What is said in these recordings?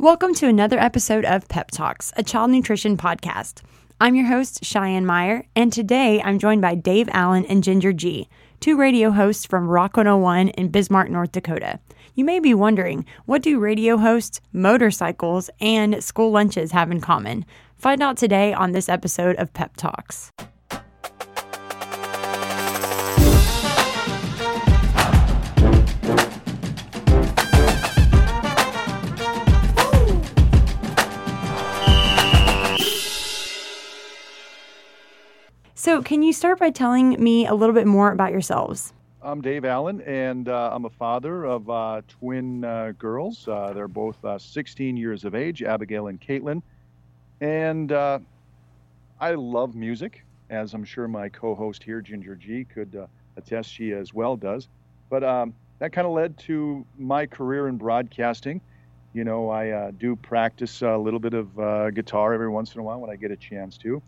Welcome to another episode of Pep Talks, a child nutrition podcast. I'm your host, Cheyenne Meyer, and today I'm joined by Dave Allen and Ginger G, two radio hosts from Rock 101 in Bismarck, North Dakota. You may be wondering, what do radio hosts, motorcycles, and school lunches have in common? Find out today on this episode of Pep Talks. So, can you start by telling me a little bit more about yourselves? I'm Dave Allen, and uh, I'm a father of uh, twin uh, girls. Uh, they're both uh, 16 years of age, Abigail and Caitlin. And uh, I love music, as I'm sure my co host here, Ginger G, could attest she as well does. But um, that kind of led to my career in broadcasting. You know, I do practice a little bit of guitar every once in a while when I get a chance to.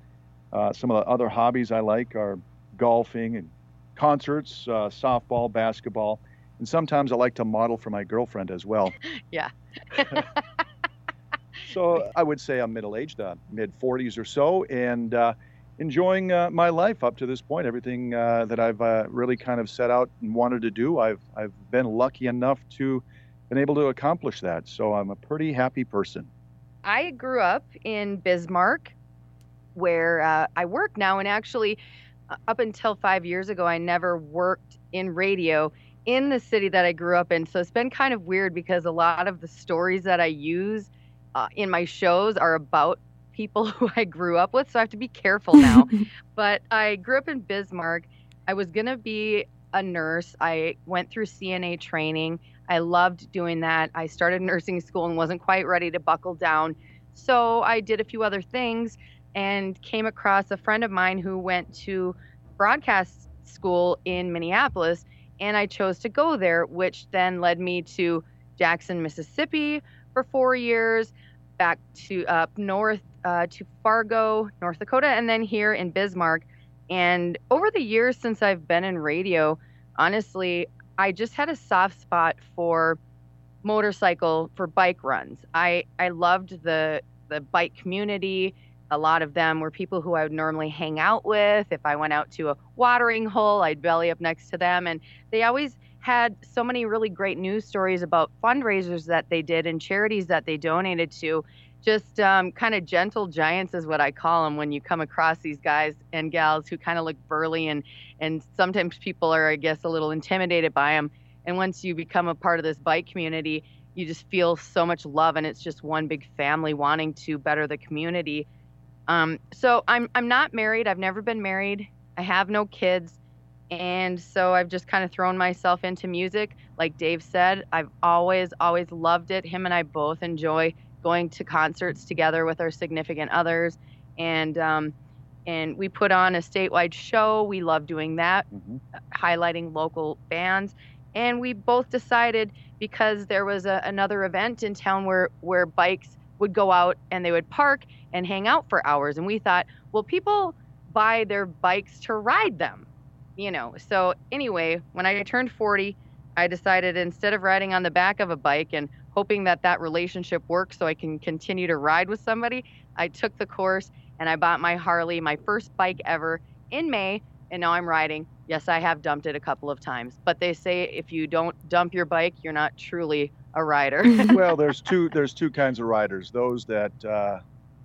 Some of the other hobbies I like are golfing and concerts, uh, softball, basketball, and sometimes I like to model for my girlfriend as well. yeah. so I would say I'm middle aged, uh, mid 40s or so, and uh, enjoying uh, my life up to this point. Everything uh, that I've uh, really kind of set out and wanted to do, I've, I've been lucky enough to been able to accomplish that. So I'm a pretty happy person. I grew up in Bismarck, where I work now, and actually up until five years ago, I never worked in radio in the city that I grew up in. So it's been kind of weird because a lot of the stories that I use uh, in my shows are about people who I grew up with. So I have to be careful now. but I grew up in Bismarck. I was going to be a nurse. I went through CNA training. I loved doing that. I started nursing school and wasn't quite ready to buckle down. So I did a few other things and came across a friend of mine who went to broadcast school in Minneapolis, and I chose to go there, which then led me to Jackson, Mississippi for four years, back to up north uh, to Fargo, North Dakota, and then here in Bismarck. And over the years since I've been in radio, honestly, I just had a soft spot for motorcycle for bike runs. I I loved the the bike community a lot of them were people who I would normally hang out with. If I went out to a watering hole, I'd belly up next to them. And they always had so many really great news stories about fundraisers that they did and charities that they donated to. Just um, kind of gentle giants is what I call them when you come across these guys and gals who kind of look burly and and sometimes people are I guess a little intimidated by them. And once you become a part of this bike community, you just feel so much love and it's just one big family wanting to better the community um, so I'm I'm not married. I've never been married. I have no kids, and so I've just kind of thrown myself into music. Like Dave said, I've always always loved it. Him and I both enjoy going to concerts together with our significant others, and um, and we put on a statewide show. We love doing that, mm-hmm. highlighting local bands. And we both decided because there was a, another event in town where where bikes would go out and they would park and hang out for hours. And we thought, well, people buy their bikes to ride them, you know. So, anyway, when I turned 40, I decided instead of riding on the back of a bike and hoping that that relationship works so I can continue to ride with somebody, I took the course and I bought my Harley, my first bike ever, in May. And now I'm riding. Yes, I have dumped it a couple of times, but they say if you don't dump your bike, you're not truly a rider. well, there's two there's two kinds of riders: those that uh,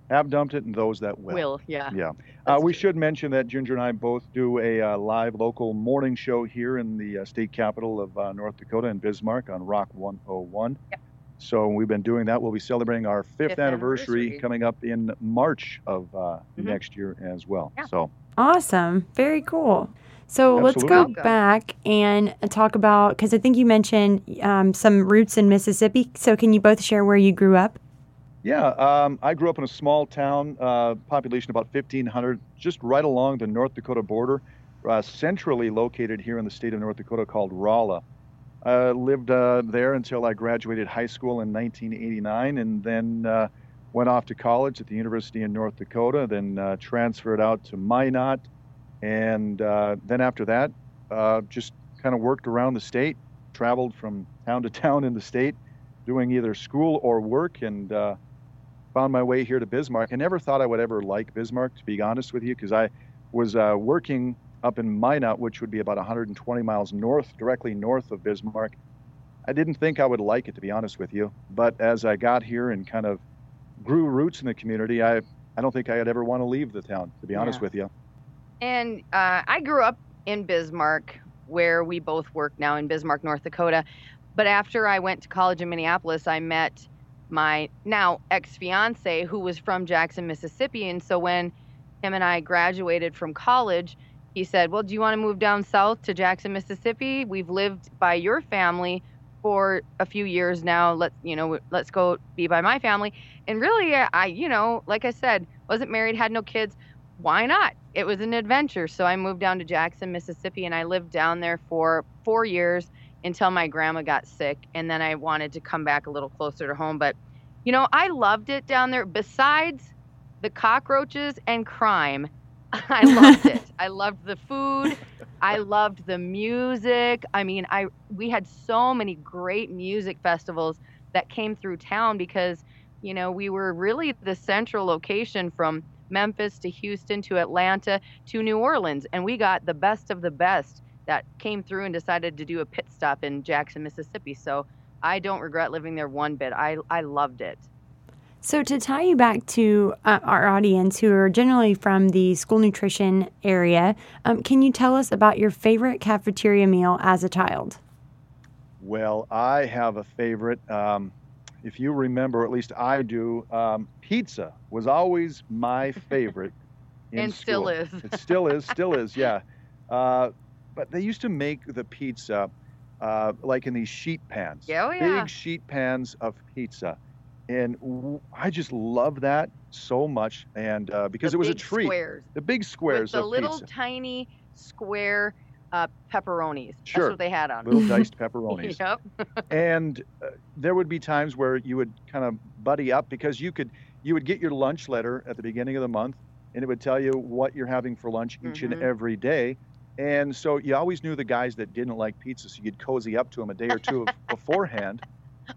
have dumped it and those that will. Will, yeah. Yeah. Uh, we should mention that Ginger and I both do a uh, live local morning show here in the uh, state capital of uh, North Dakota in Bismarck on Rock 101. Yep. So we've been doing that. We'll be celebrating our fifth, fifth anniversary, anniversary, coming up in March of uh, mm-hmm. next year as well. Yeah. So awesome, very cool. So Absolutely. let's go back and talk about because I think you mentioned um, some roots in Mississippi. So can you both share where you grew up? Yeah, um, I grew up in a small town, uh, population about 1,500, just right along the North Dakota border, uh, centrally located here in the state of North Dakota called Rolla. I lived uh, there until I graduated high school in 1989 and then uh, went off to college at the University in North Dakota, then uh, transferred out to Minot. And uh, then after that, just kind of worked around the state, traveled from town to town in the state doing either school or work, and uh, found my way here to Bismarck. I never thought I would ever like Bismarck, to be honest with you, because I was uh, working up in Minot, which would be about 120 miles north, directly north of Bismarck. I didn't think I would like it, to be honest with you. But as I got here and kind of grew roots in the community, I, I don't think I'd ever want to leave the town, to be honest Yeah. with you. And uh, I grew up in Bismarck, where we both work now in Bismarck, North Dakota. But after I went to college in Minneapolis, I met my now ex fiance who was from Jackson, Mississippi. And so when him and I graduated from college, he said, Well, do you want to move down south to Jackson, Mississippi? We've lived by your family for a few years now. Let's, you know, let's go be by my family. And really, I, you know, like I said, wasn't married, had no kids. Why not? It was an adventure. So I moved down to Jackson, Mississippi, and I lived down there for four years until my grandma got sick. And then I wanted to come back a little closer to home. But, you know, I loved it down there. Besides the cockroaches and crime, I loved it. I loved the food. I loved the music. I mean, I we had so many great music festivals that came through town because, you know, we were really the central location from Memphis to Houston to Atlanta to New Orleans, and we got the best of the best that came through and decided to do a pit stop in Jackson, Mississippi. So I don't regret living there one bit. I I loved it. So, to tie you back to uh, our audience who are generally from the school nutrition area, um, can you tell us about your favorite cafeteria meal as a child? Well, I have a favorite. Um, if you remember, at least I do, um, pizza was always my favorite. And still school. is. It still is, still is, yeah. Uh, but they used to make the pizza uh, like in these sheet pans. Yeah, oh, yeah. Big sheet pans of pizza. And I just love that so much. And uh, because The it was a treat. Squares. The big squares with the of little pizza. tiny square uh, pepperonis. Sure. That's what they had on. Little diced pepperonis. Yep. and uh, there would be times where you would kind of buddy up because you could you would get your lunch letter at the beginning of the month and it would tell you what you're having for lunch each Mhm. and every day and so you always knew the guys that didn't like pizza so you'd cozy up to them a day or two beforehand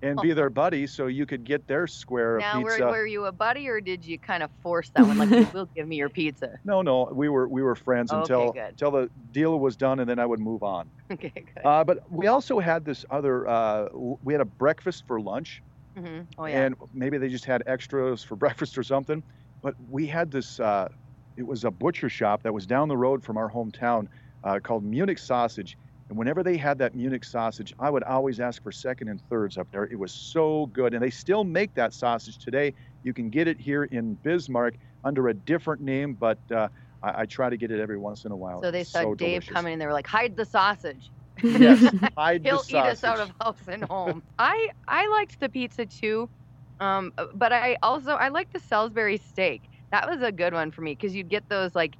and be their buddy so you could get their square of pizza. Now, were, were you a buddy or did you kind of force that one? Like, you will give me your pizza. no no we were we were friends Okay, until good. until the deal was done and then i would move on Okay, good. uh, but we also had this other uh, we had a breakfast for lunch hmm Oh, yeah. and maybe they just had extras for breakfast or something. But we had this. Uh, it was a butcher shop that was down the road from our hometown uh, called Munich Sausage. And whenever they had that Munich sausage, I would always ask for second and thirds up there. It was so good, and they still make that sausage today. You can get it here in Bismarck under a different name, but uh, I, I try to get it every once in a while. so they It's saw so Dave delicious. coming and they were like, hide the sausage. Yes, hide the sausage. He'll eat us out of house and home. I I liked the pizza too, um, but I also I liked the Salisbury steak. That was a good one for me because you'd get those like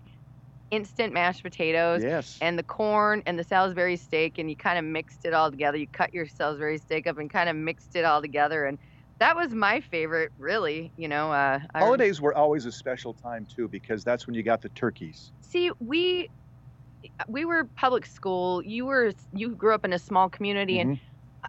instant mashed potatoes Yes. and the corn and the Salisbury steak, and you kind of mixed it all together. You cut your Salisbury steak up and kind of mixed it all together, and that was my favorite, really. You know, uh, I Holidays were always a special time too because that's when you got the turkeys. See, we we were public school. You were you grew up in a small community, and Mhm.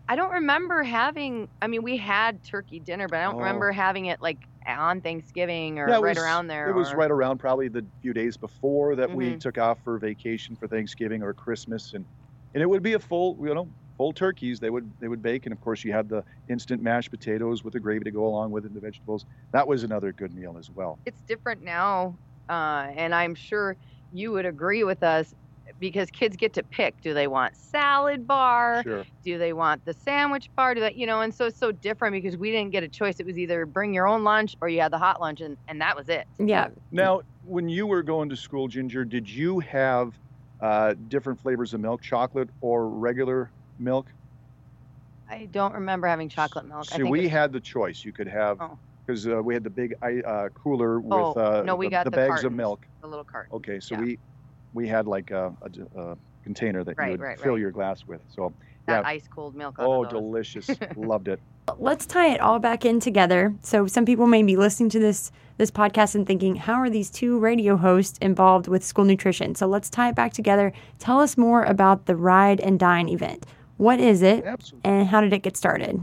I don't remember having. I mean, we had turkey dinner, but I don't Oh. remember having it like on Thanksgiving or Yeah, right was- around there. It was right around probably the few days before that we Mhm. took off for vacation for Thanksgiving or Christmas, and and it would be a full, you know, full turkeys. They would they would bake, and of course you had the instant mashed potatoes with the gravy to go along with it, and the vegetables. That was another good meal as well. It's different now, uh, and I'm sure you would agree with us because kids get to pick. Do they want salad bar? Sure. Do they want the sandwich bar? Do they, you know? And so it's so different because we didn't get a choice. It was either bring your own lunch or you had the hot lunch, and and that was it. Yeah. Now, when you were going to school, Ginger, did you have uh, different flavors of milk, chocolate or regular milk? I don't remember having chocolate milk. I So think we it's- had the choice. You could have Oh. because uh, we had the big uh, cooler with Oh, uh, no, we the, got the the bags of milk. the little cart. Okay, so Yeah. we we had like a container that Right, you would right, fill right. your glass with. So That yeah. ice cold milk. oh, delicious, loved it. Let's tie it all back in together. So some people may be listening to this this podcast and thinking, how are these two radio hosts involved with school nutrition? So let's tie it back together. Tell us more about the Ride and Dine event. What is it Absolutely. and how did it get started?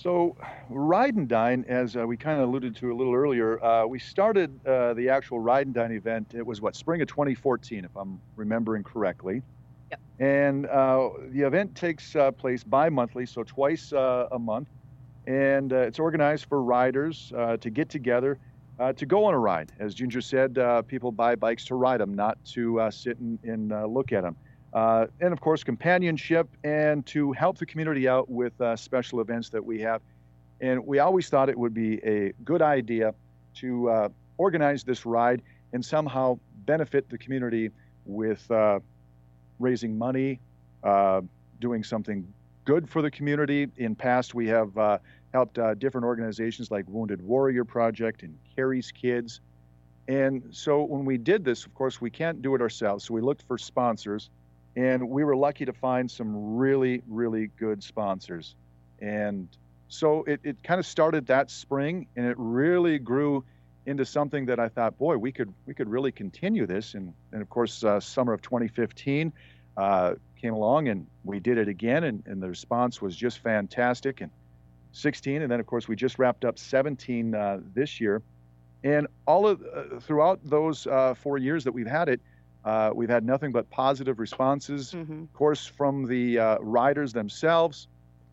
So, Ride and Dine, as uh, we kind of alluded to a little earlier, uh, we started uh, the actual Ride and Dine event. It was what spring of 2014, if I'm remembering correctly. Yep. And uh, the event takes uh, place bi-monthly, so twice uh, a month, and it's organized for riders to get together to go on a ride. As Ginger said, people buy bikes to ride them, not to sit and, and look at them. Uh, and of course, companionship and to help the community out with uh, special events that we have. And we always thought it would be a good idea to uh, organize this ride and somehow benefit the community with uh, raising money, uh, doing something good for the community. In past, we have uh, helped different organizations like Wounded Warrior Project and Carrie's Kids. And so when we did this, of course, we can't do it ourselves. So we looked for sponsors and we were lucky to find some really, really good sponsors. And so it, it kind of started that spring and it really grew into something that I thought, boy, we could we could really continue this. And, and of course, uh, summer of 2015 uh, came along and we did it again, and, and the response was just fantastic. And 16, and then of course we just wrapped up 17 uh, this year. And all of uh, throughout those uh, four years that we've had it, uh, we've had nothing but positive responses, mm-hmm. of course, from the uh, riders themselves,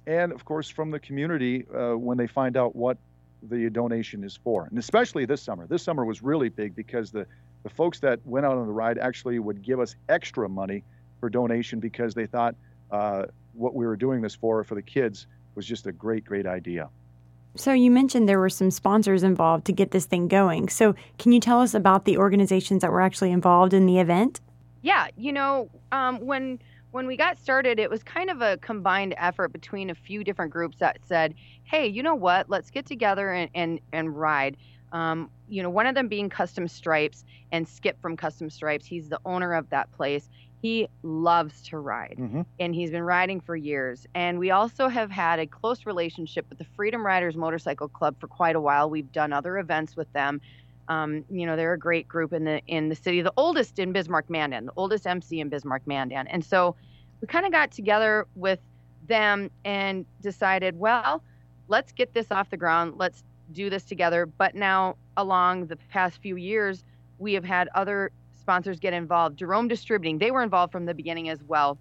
and of course from the community uh, when they find out what the donation is for. And especially this summer. This summer was really big because the, the folks that went out on the ride actually would give us extra money for donation because they thought uh, what we were doing this for, for the kids, was just a great, great idea. So you mentioned there were some sponsors involved to get this thing going. So can you tell us about the organizations that were actually involved in the event? Yeah, you know, um, when when we got started, it was kind of a combined effort between a few different groups that said, "Hey, you know what? Let's get together and and, and ride." Um, you know, one of them being Custom Stripes and Skip from Custom Stripes. He's the owner of that place. He loves to ride mm-hmm. and he's been riding for years. And we also have had a close relationship with the Freedom Riders Motorcycle Club for quite a while. We've done other events with them. Um, you know, they're a great group in the in the city, the oldest in Bismarck Mandan, the oldest MC in Bismarck Mandan. And so we kind of got together with them and decided, well, let's get this off the ground. Let's do this together. But now, along the past few years, we have had other sponsors get involved. Jerome Distributing, they were involved from the beginning as well.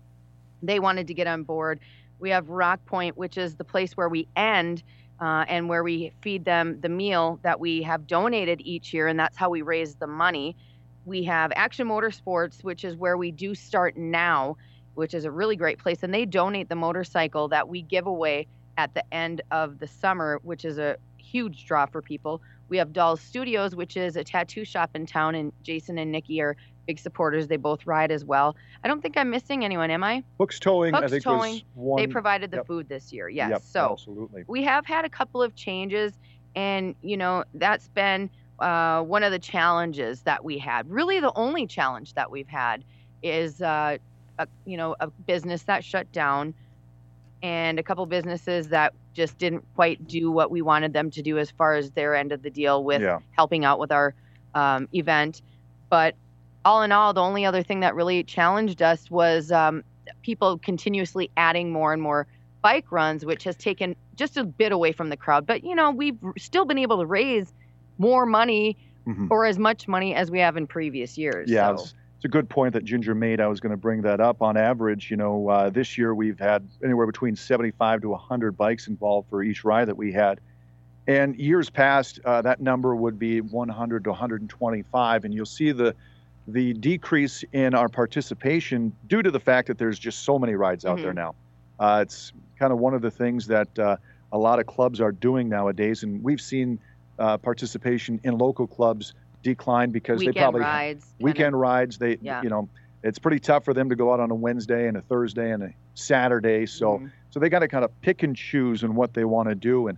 They wanted to get on board. We have Rock Point, which is the place where we end uh, and where we feed them the meal that we have donated each year, and that's how we raise the money. We have Action Motorsports, which is where we do start now, which is a really great place, and they donate the motorcycle that we give away at the end of the summer, which is a huge draw for people. We have Dolls Studios, which is a tattoo shop in town, and Jason and Nikki are big supporters. They both ride as well. I don't think I'm missing anyone, am I? Hooks Towing, Hooks I think Towing, one... They provided the yep. food this year, yes. Yep, so absolutely. we have had a couple of changes, and you know that's been uh, one of the challenges that we had. Really, the only challenge that we've had is uh, a, you know a business that shut down, and a couple businesses that just didn't quite do what we wanted them to do as far as their end of the deal with yeah. helping out with our um, event. But all in all, the only other thing that really challenged us was um, people continuously adding more and more bike runs, which has taken just a bit away from the crowd. But, you know, we've still been able to raise more money mm-hmm. or as much money as we have in previous years. Yeah. So a good point that Ginger made. I was going to bring that up. On average, you know, uh, this year we've had anywhere between 75 to 100 bikes involved for each ride that we had. And years past, uh, that number would be 100 to 125. And you'll see the the decrease in our participation due to the fact that there's just so many rides out mm-hmm. there now. Uh, it's kind of one of the things that uh, a lot of clubs are doing nowadays, and we've seen uh, participation in local clubs decline because weekend they probably rides, weekend kinda, rides. They, yeah. you know, it's pretty tough for them to go out on a Wednesday and a Thursday and a Saturday. So, mm-hmm. so they got to kind of pick and choose in what they want to do. And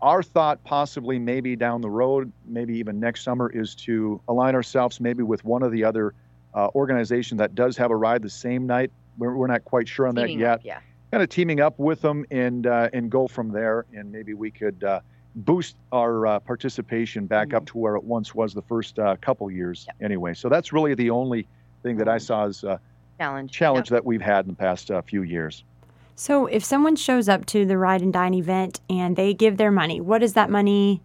our thought, possibly maybe down the road, maybe even next summer, is to align ourselves maybe with one of the other uh, organizations that does have a ride the same night. We're, we're not quite sure on teaming that yet. Up, yeah. Kind of teaming up with them and uh, and go from there, and maybe we could. Uh, boost our uh, participation back mm-hmm. up to where it once was the first uh, couple years yep. anyway. So that's really the only thing that I saw as a challenge challenge yep. that we've had in the past uh, few years. So, if someone shows up to the Ride and Dine event and they give their money, what does that money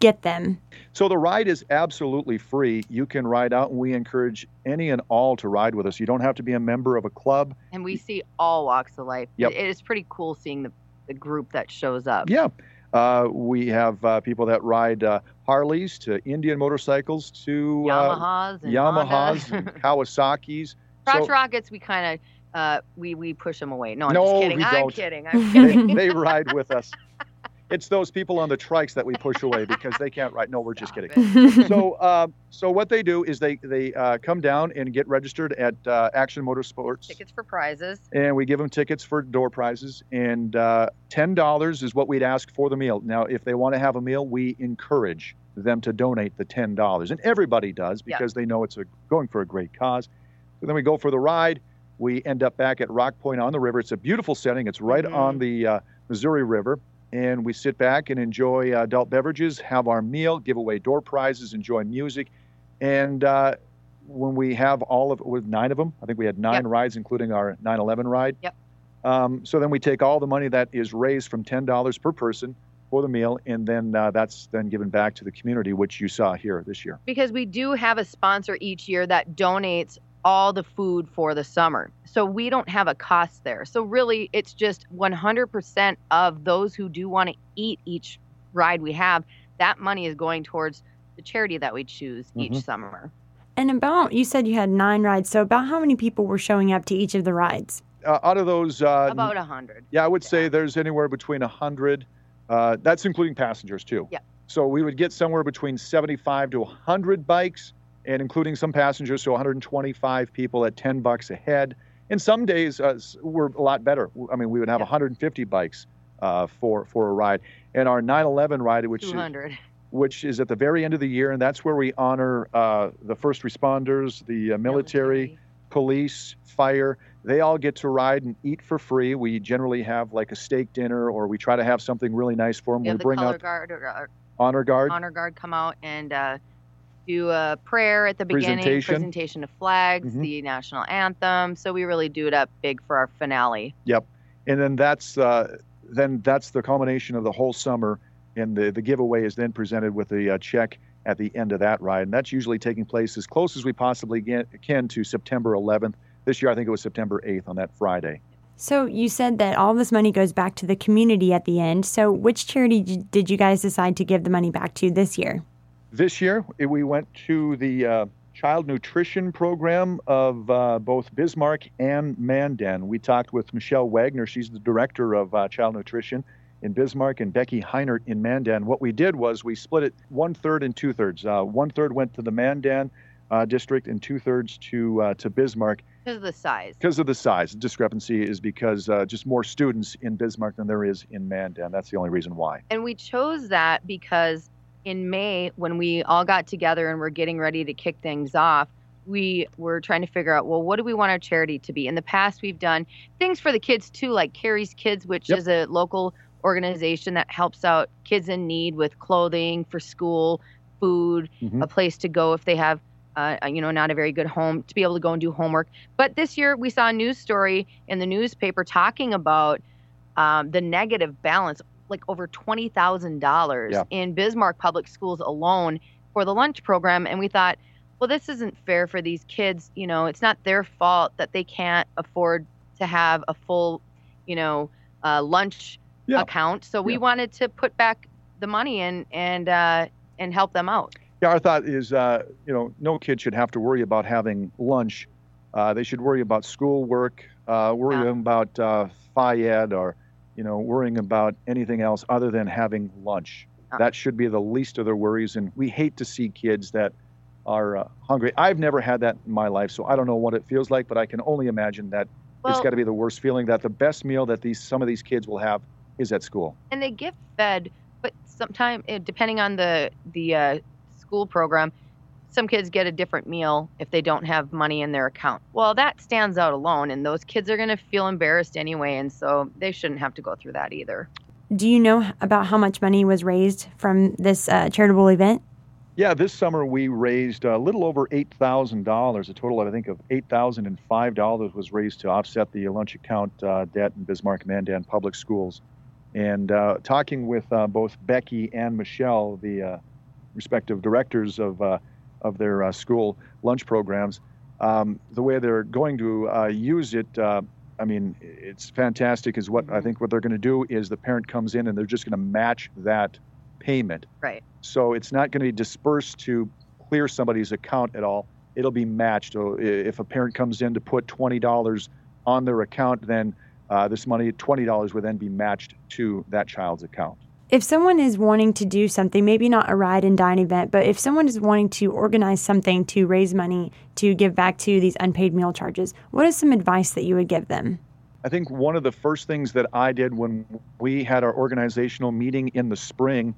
get them? So the ride is absolutely free. You can ride out, and we encourage any and all to ride with us. You don't have to be a member of a club. And we see all walks of life. Yep. It is pretty cool seeing the, the group that shows up. Yeah. Uh, we have uh, people that ride uh, Harleys to Indian motorcycles to uh, Yamahas and Yamahas and Kawasaki's. Crotch So- rockets, we kind of uh, we we push them away. No, I'm No, just kidding. I'm kidding. I'm they, kidding. they ride with us. It's those people on the trikes that we push away because they can't ride. No, we're just kidding. so, uh, so what they do is they they uh, come down and get registered at uh, Action Motorsports, Tickets for prizes. and we give them tickets for door prizes. And uh, ten dollars is what we'd ask for the meal. Now, if they want to have a meal, we encourage them to donate the ten dollars, and everybody does Yeah. because they know it's a, going for a great cause. So then we go for the ride. We end up back at Rock Point on the river. It's a beautiful setting. It's right Mhm. on the uh, Missouri River. And we sit back and enjoy uh, adult beverages, have our meal, give away door prizes, enjoy music. And uh, when we have all of with nine of them, I think we had nine Yep. rides, including our 9 11 ride. Yep. Um, so then we take all the money that is raised from $10 per person for the meal, and then uh, that's then given back to the community, which you saw here this year. because we do have a sponsor each year that donates all the food for the summer. So we don't have a cost there. So really, it's just 100% of those who do want to eat each ride we have, that money is going towards the charity that we choose each Mhm. summer. And about, you said you had nine rides. So, about how many people were showing up to each of the rides? Uh, out of those, uh, About 100. Yeah, I would say there's anywhere between 100. Uh, that's including passengers too. Yeah. So we would get somewhere between 75 to 100 bikes, and including some passengers, so 125 people at 10 bucks a head. And some days uh, were a lot better. I mean, we would have Yeah. 150 bikes uh, for for a ride. And our 9/11 ride, which is, which is at the very end of the year, and that's where we honor uh, the first responders, the uh, military, police, fire, they all get to ride and eat for free. We generally have like a steak dinner or we try to have something really nice for them. We We the bring color out guard or, or honor guard. honor guard come out and uh, do a prayer at the beginning, Presentation. presentation of flags, Mhm. the national anthem. So we really do it up big for our finale. Yep, and then that's uh, then that's the culmination of the whole summer. And the, the giveaway is then presented with a uh, check at the end of that ride. And that's usually taking place as close as we possibly get, can to September 11th. This year, I think it was September 8th on that Friday. So, you said that all this money goes back to the community at the end. So, which charity did you guys decide to give the money back to this year? This year, we went to the uh, child nutrition program of uh, both Bismarck and Mandan. We talked with Michelle Wagner. She's the director of uh, child nutrition in Bismarck and Becky Heinert in Mandan. What we did was we split it one third and two thirds. Uh, one third went to the Mandan uh, district and two thirds to uh, to Bismarck Because of the size. because of the size. The discrepancy is because uh, just more students in Bismarck than there is in Mandan. That's the only reason why. And we chose that because in May, when we all got together and we're getting ready to kick things off, we were trying to figure out, well, what do we want our charity to be? In the past, we've done things for the kids too, like Carrie's Kids, which Yep. is a local organization that helps out kids in need with clothing for school, food, Mhm. a place to go if they have. Uh, you know, not a very good home to be able to go and do homework. But this year, we saw a news story in the newspaper talking about um, the negative balance, like over twenty thousand dollars Yeah. in Bismarck Public Schools alone for the lunch program, and we thought, well, this isn't fair for these kids. You know, it's not their fault that they can't afford to have a full, you know, uh, lunch Yeah. account. So we Yeah. wanted to put back the money in and uh, and help them out. Yeah, our thought is, uh, you know, no kid should have to worry about having lunch. Uh, they should worry about schoolwork, uh, worrying Yeah. about uh, FIED, or you know, worrying about anything else other than having lunch. Uh. That should be the least of their worries. And we hate to see kids that are uh, hungry. I've never had that in my life, so I don't know what it feels like, but I can only imagine that it's got to be the worst feeling. That the best meal that these some of these kids will have is at school. and they get fed but sometimes depending on the the uh, school program some kids get a different meal if they don't have money in their account well that stands out alone and those kids are going to feel embarrassed anyway and so they shouldn't have to go through that either Do you know about how much money was raised from this uh, charitable event? Yeah, this summer we raised a little over eight thousand dollars. A total, I think, of eight thousand and five dollars was raised to offset the lunch account uh, debt in Bismarck Mandan Public Schools. And uh, talking with uh, both Becky and Michelle, the uh, respective directors of uh, of their uh, school lunch programs, um, the way they're going to use it. I mean, it's fantastic. Is what I think what they're going to do is the parent comes in and they're just going to match that payment. Right. So it's not going to be dispersed to clear somebody's account at all. It'll be matched. So if a parent comes in to put $20 on their account, then uh, this money, $20, would then be matched to that child's account. If someone is wanting to do something, maybe not a ride and dine event, but if someone is wanting to organize something to raise money to give back to these unpaid meal charges, what is some advice that you would give them? I think one of the first things that I did when we had our organizational meeting in the spring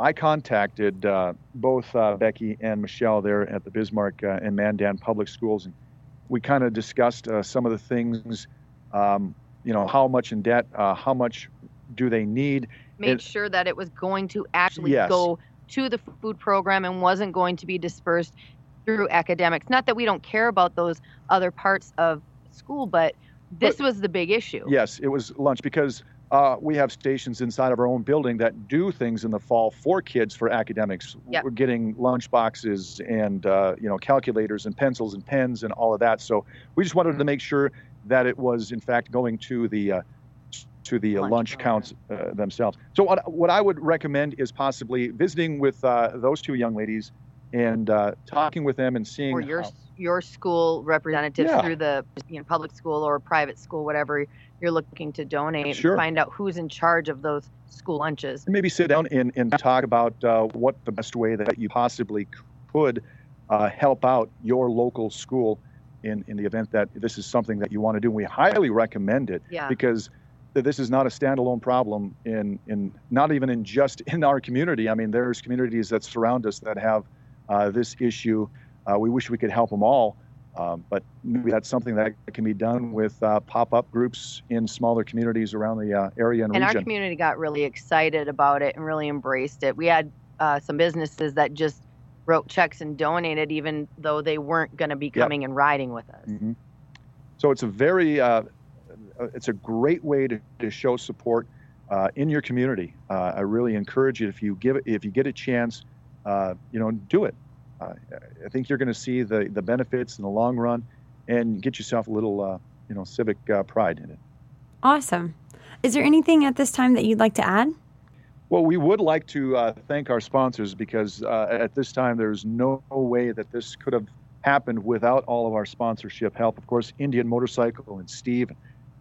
I contacted uh, both uh, Becky and Michelle there at the Bismarck uh, and Mandan Public Schools, and we kind of discussed uh, some of the things. Um, you know, how much in debt? Uh, how much do they need? Made it, sure that it was going to actually yes. go to the food program and wasn't going to be dispersed through academics. Not that we don't care about those other parts of school, but this but, was the big issue. Yes, it was lunch because uh, we have stations inside of our own building that do things in the fall for kids for academics. Yep. We're getting lunch boxes and uh, you know calculators and pencils and pens and all of that. So we just wanted to make sure that it was in fact going to the uh, to the lunch, lunch counts uh, themselves. So what what I would recommend is possibly visiting with uh, those two young ladies and uh, talking with them and seeing or your how, your school representatives yeah. through the you know public school or private school whatever you're looking to donate sure. find out who's in charge of those school lunches maybe sit down and, and talk about uh, what the best way that you possibly could uh, help out your local school in, in the event that this is something that you want to do And we highly recommend it yeah. because this is not a standalone problem in, in not even in just in our community i mean there's communities that surround us that have uh, this issue uh, we wish we could help them all, um, but maybe that's something that can be done with uh, pop-up groups in smaller communities around the uh, area and, and region. our community got really excited about it and really embraced it. We had uh, some businesses that just wrote checks and donated, even though they weren't going to be coming yep. and riding with us. Mm-hmm. So it's a very, uh, it's a great way to, to show support uh, in your community. I really encourage you if you give it, if you get a chance, you know, do it uh, I think you're going to see the, the benefits in the long run and get yourself a little, uh, you know, civic uh, pride in it. Awesome. Is there anything at this time that you'd like to add? Well, we would like to uh, thank our sponsors because uh, at this time there's no way that this could have happened without all of our sponsorship help. Of course, Indian Motorcycle and Steve,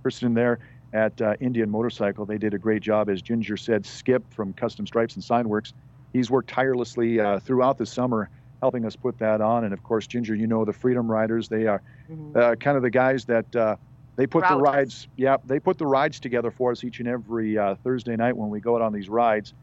Kristen there at uh, Indian Motorcycle, they did a great job. As Ginger said, Skip from Custom Stripes and Signworks, he's worked tirelessly uh, throughout the summer helping us put that on. And of course, Ginger, you know the Freedom Riders. They are mm-hmm. uh, kind of the guys that uh, they put Routes. the rides. Yeah, they put the rides together for us each and every uh, Thursday night when we go out on these rides.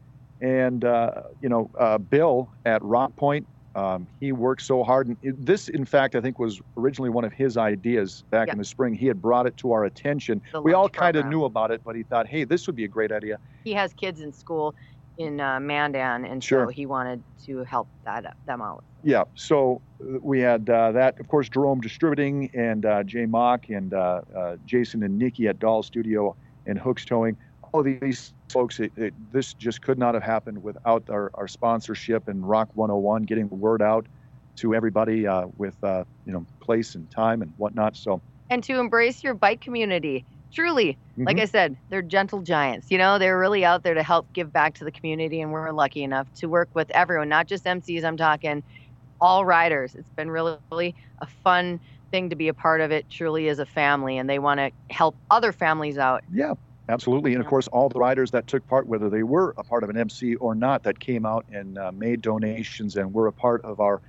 And uh, you know, uh, Bill at Rock Point, um, he worked so hard. And it, this, in fact, I think was originally one of his ideas back in the spring. He had brought it to our attention. The we all kind of knew about it, but he thought, hey, this would be a great idea. He has kids in school in uh, Mandan, and sure. so he wanted to help that them out. Yeah, so uh, we had uh, that, of course, Jerome Distributing and uh, Jay Mock and uh, uh, Jason and Nikki at Doll Studio and Hooks Towing. All these folks, it, it, this just could not have happened without our, our sponsorship and Rock 101 getting the word out to everybody uh, with you know place and time and whatnot. So and to embrace your bike community truly, mm-hmm. like I said, they're gentle giants. You know, they're really out there to help give back to the community, and we're lucky enough to work with everyone, not just MCs. I'm talking all riders. It's been really, really a fun thing to be a part of it. Truly, is a family, and they want to help other families out. Yeah. Absolutely. And of course, all the riders that took part, whether they were a part of an MC or not, that came out and uh, made donations and were a part of our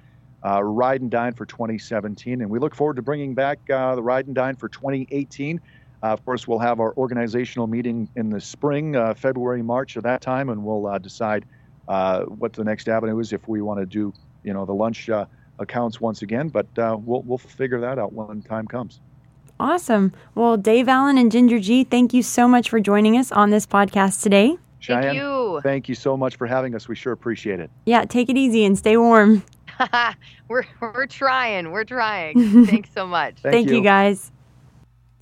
uh, Ride and Dine for 2017. And we look forward to bringing back uh, the Ride and Dine for 2018. Uh, of course, we'll have our organizational meeting in the spring, uh, February, March at that time, and we'll uh, decide what the next avenue is if we want to do, you know, the lunch accounts once again. But we'll we'll figure that out when time comes. Awesome. Well, Dave Allen and Ginger G, thank you so much for joining us on this podcast today. Cheyenne, thank you. you. Thank you so much for having us. We sure appreciate it. Yeah, take it easy and stay warm. we're we're trying. We're trying. Thanks so much. Thank, Thank you. you guys.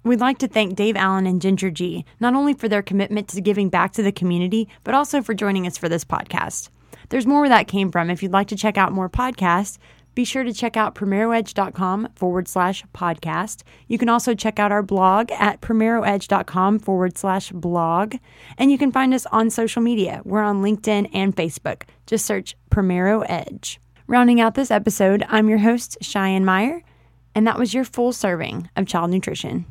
We'd like to thank Dave Allen and Ginger G, not only for their commitment to giving back to the community, but also for joining us for this podcast. There's more where that came from. If you'd like to check out more podcasts, be sure to check out primeroedge.com forward slash podcast. You can also check out our blog at primeroedge.com forward slash blog. And you can find us on social media. We're on LinkedIn and Facebook. Just search Primero Edge. Rounding out this episode, I'm your host, Cheyenne Meyer, and that was your full serving of child nutrition.